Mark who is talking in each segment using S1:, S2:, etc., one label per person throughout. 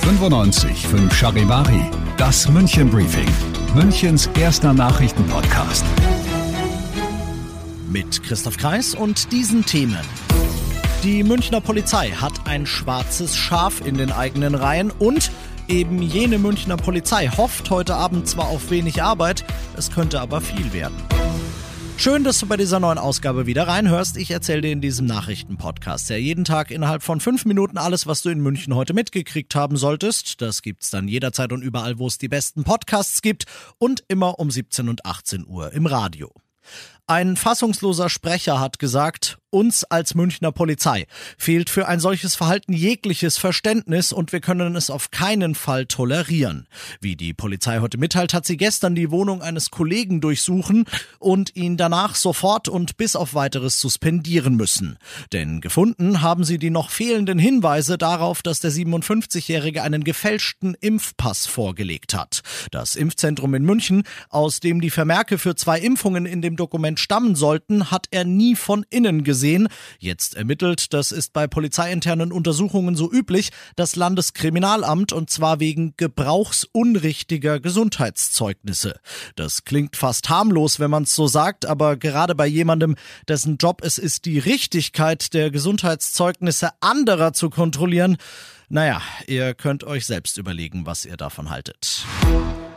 S1: 95 5 Charivari, das München Briefing, Münchens erster Nachrichtenpodcast.
S2: Mit Christoph Kreis und diesen Themen. Die Münchner Polizei hat ein schwarzes Schaf in den eigenen Reihen und eben jene Münchner Polizei hofft heute Abend zwar auf wenig Arbeit, es könnte aber viel werden. Schön, dass du bei dieser neuen Ausgabe wieder reinhörst. Ich erzähle dir in diesem Nachrichtenpodcast ja jeden Tag innerhalb von fünf Minuten alles, was du in München heute mitgekriegt haben solltest. Das gibt's dann jederzeit und überall, wo es die besten Podcasts gibt und immer um 17 und 18 Uhr im Radio. Ein fassungsloser Sprecher hat gesagt, uns als Münchner Polizei fehlt für ein solches Verhalten jegliches Verständnis und wir können es auf keinen Fall tolerieren. Wie die Polizei heute mitteilt, hat sie gestern die Wohnung eines Kollegen durchsuchen und ihn danach sofort und bis auf weiteres suspendieren müssen. Denn gefunden haben sie die noch fehlenden Hinweise darauf, dass der 57-Jährige einen gefälschten Impfpass vorgelegt hat. Das Impfzentrum in München, aus dem die Vermerke für zwei Impfungen in dem Dokument stammen sollten, hat er nie von innen gesehen. Jetzt ermittelt, das ist bei polizeiinternen Untersuchungen so üblich, das Landeskriminalamt und zwar wegen gebrauchsunrichtiger Gesundheitszeugnisse. Das klingt fast harmlos, wenn man es so sagt, aber gerade bei jemandem, dessen Job es ist, die Richtigkeit der Gesundheitszeugnisse anderer zu kontrollieren, naja, ihr könnt euch selbst überlegen, was ihr davon haltet.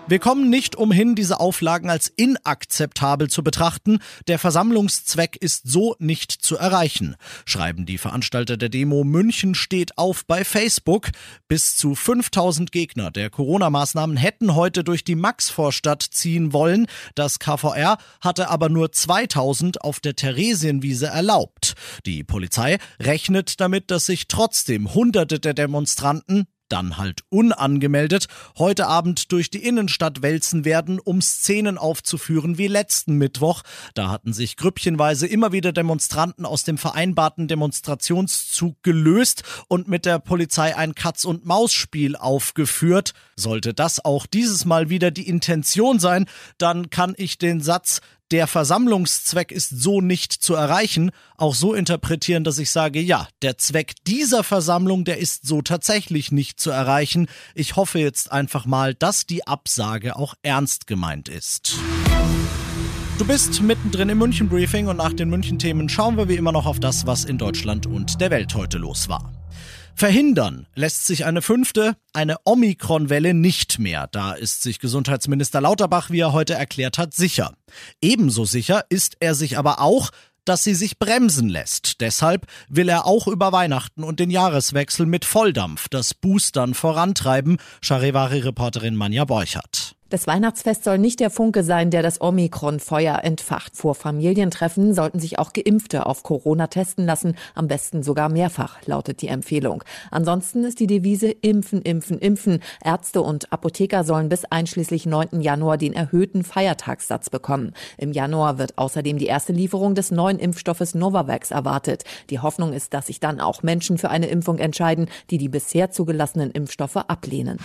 S2: Wir kommen nicht umhin, diese Auflagen als inakzeptabel zu betrachten. Der Versammlungszweck ist so nicht zu erreichen, schreiben die Veranstalter der Demo München steht auf bei Facebook. Bis zu 5000 Gegner der Corona-Maßnahmen hätten heute durch die Maxvorstadt ziehen wollen. Das KVR hatte aber nur 2000 auf der Theresienwiese erlaubt. Die Polizei rechnet damit, dass sich trotzdem Hunderte der Demonstranten dann halt unangemeldet, heute Abend durch die Innenstadt wälzen werden, um Szenen aufzuführen wie letzten Mittwoch. Da hatten sich grüppchenweise immer wieder Demonstranten aus dem vereinbarten Demonstrationszug gelöst und mit der Polizei ein Katz-und-Maus-Spiel aufgeführt. Sollte das auch dieses Mal wieder die Intention sein, dann kann ich den Satz der Versammlungszweck ist so nicht zu erreichen, auch so interpretieren, dass ich sage, ja, der Zweck dieser Versammlung, der ist so tatsächlich nicht zu erreichen. Ich hoffe jetzt einfach mal, dass die Absage auch ernst gemeint ist. Du bist mittendrin im München Briefing und nach den München Themen schauen wir wie immer noch auf das, was in Deutschland und der Welt heute los war. Verhindern lässt sich eine fünfte, eine Omikron-Welle nicht mehr. Da ist sich Gesundheitsminister Lauterbach, wie er heute erklärt hat, sicher. Ebenso sicher ist er sich aber auch, dass sie sich bremsen lässt. Deshalb will er auch über Weihnachten und den Jahreswechsel mit Volldampf das Boostern vorantreiben, Charivari-Reporterin Manja Borchert.
S3: Das Weihnachtsfest soll nicht der Funke sein, der das Omikron-Feuer entfacht. Vor Familientreffen sollten sich auch Geimpfte auf Corona testen lassen, am besten sogar mehrfach, lautet die Empfehlung. Ansonsten ist die Devise Impfen, Impfen, Impfen. Ärzte und Apotheker sollen bis einschließlich 9. Januar den erhöhten Feiertagssatz bekommen. Im Januar wird außerdem die erste Lieferung des neuen Impfstoffes Novavax erwartet. Die Hoffnung ist, dass sich dann auch Menschen für eine Impfung entscheiden, die die bisher zugelassenen Impfstoffe ablehnen.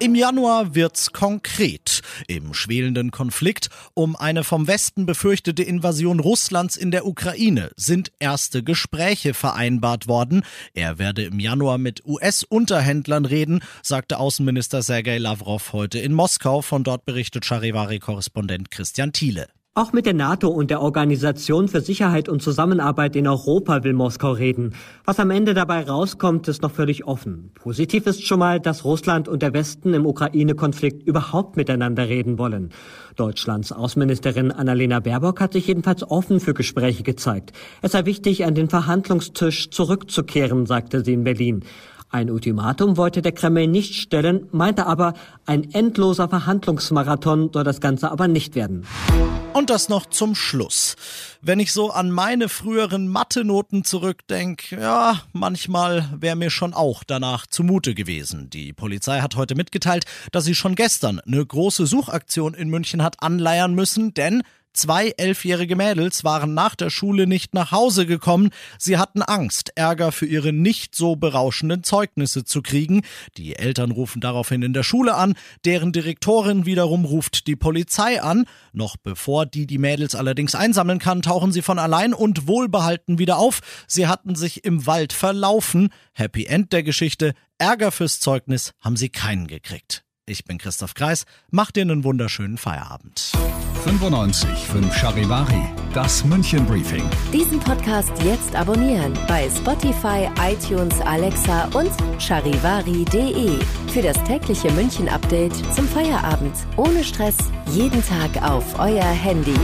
S2: Im Januar wird's konkret. Im schwelenden Konflikt um eine vom Westen befürchtete Invasion Russlands in der Ukraine sind erste Gespräche vereinbart worden. Er werde im Januar mit US-Unterhändlern reden, sagte Außenminister Sergei Lavrov heute in Moskau. Von dort berichtet Charivari-Korrespondent Christian Thiele.
S4: Auch mit der NATO und der Organisation für Sicherheit und Zusammenarbeit in Europa will Moskau reden. Was am Ende dabei rauskommt, ist noch völlig offen. Positiv ist schon mal, dass Russland und der Westen im Ukraine-Konflikt überhaupt miteinander reden wollen. Deutschlands Außenministerin Annalena Baerbock hat sich jedenfalls offen für Gespräche gezeigt. Es sei wichtig, an den Verhandlungstisch zurückzukehren, sagte sie in Berlin. Ein Ultimatum wollte der Kreml nicht stellen, meinte aber, ein endloser Verhandlungsmarathon soll das Ganze aber nicht werden.
S2: Und das noch zum Schluss. Wenn ich so an meine früheren Mathe-Noten zurückdenke, ja, manchmal wäre mir schon auch danach zumute gewesen. Die Polizei hat heute mitgeteilt, dass sie schon gestern eine große Suchaktion in München hat anleiern müssen, denn Zwei elfjährige Mädels waren nach der Schule nicht nach Hause gekommen. Sie hatten Angst, Ärger für ihre nicht so berauschenden Zeugnisse zu kriegen. Die Eltern rufen daraufhin in der Schule an, deren Direktorin wiederum ruft die Polizei an. Noch bevor die die Mädels allerdings einsammeln kann, tauchen sie von allein und wohlbehalten wieder auf. Sie hatten sich im Wald verlaufen. Happy End der Geschichte. Ärger fürs Zeugnis haben sie keinen gekriegt. Ich bin Christoph Kreis. Macht dir einen wunderschönen Feierabend.
S1: 95 5 Charivari, das München Briefing.
S5: Diesen Podcast jetzt abonnieren bei Spotify, iTunes, Alexa und charivari.de. Für das tägliche München Update zum Feierabend. Ohne Stress, jeden Tag auf euer Handy.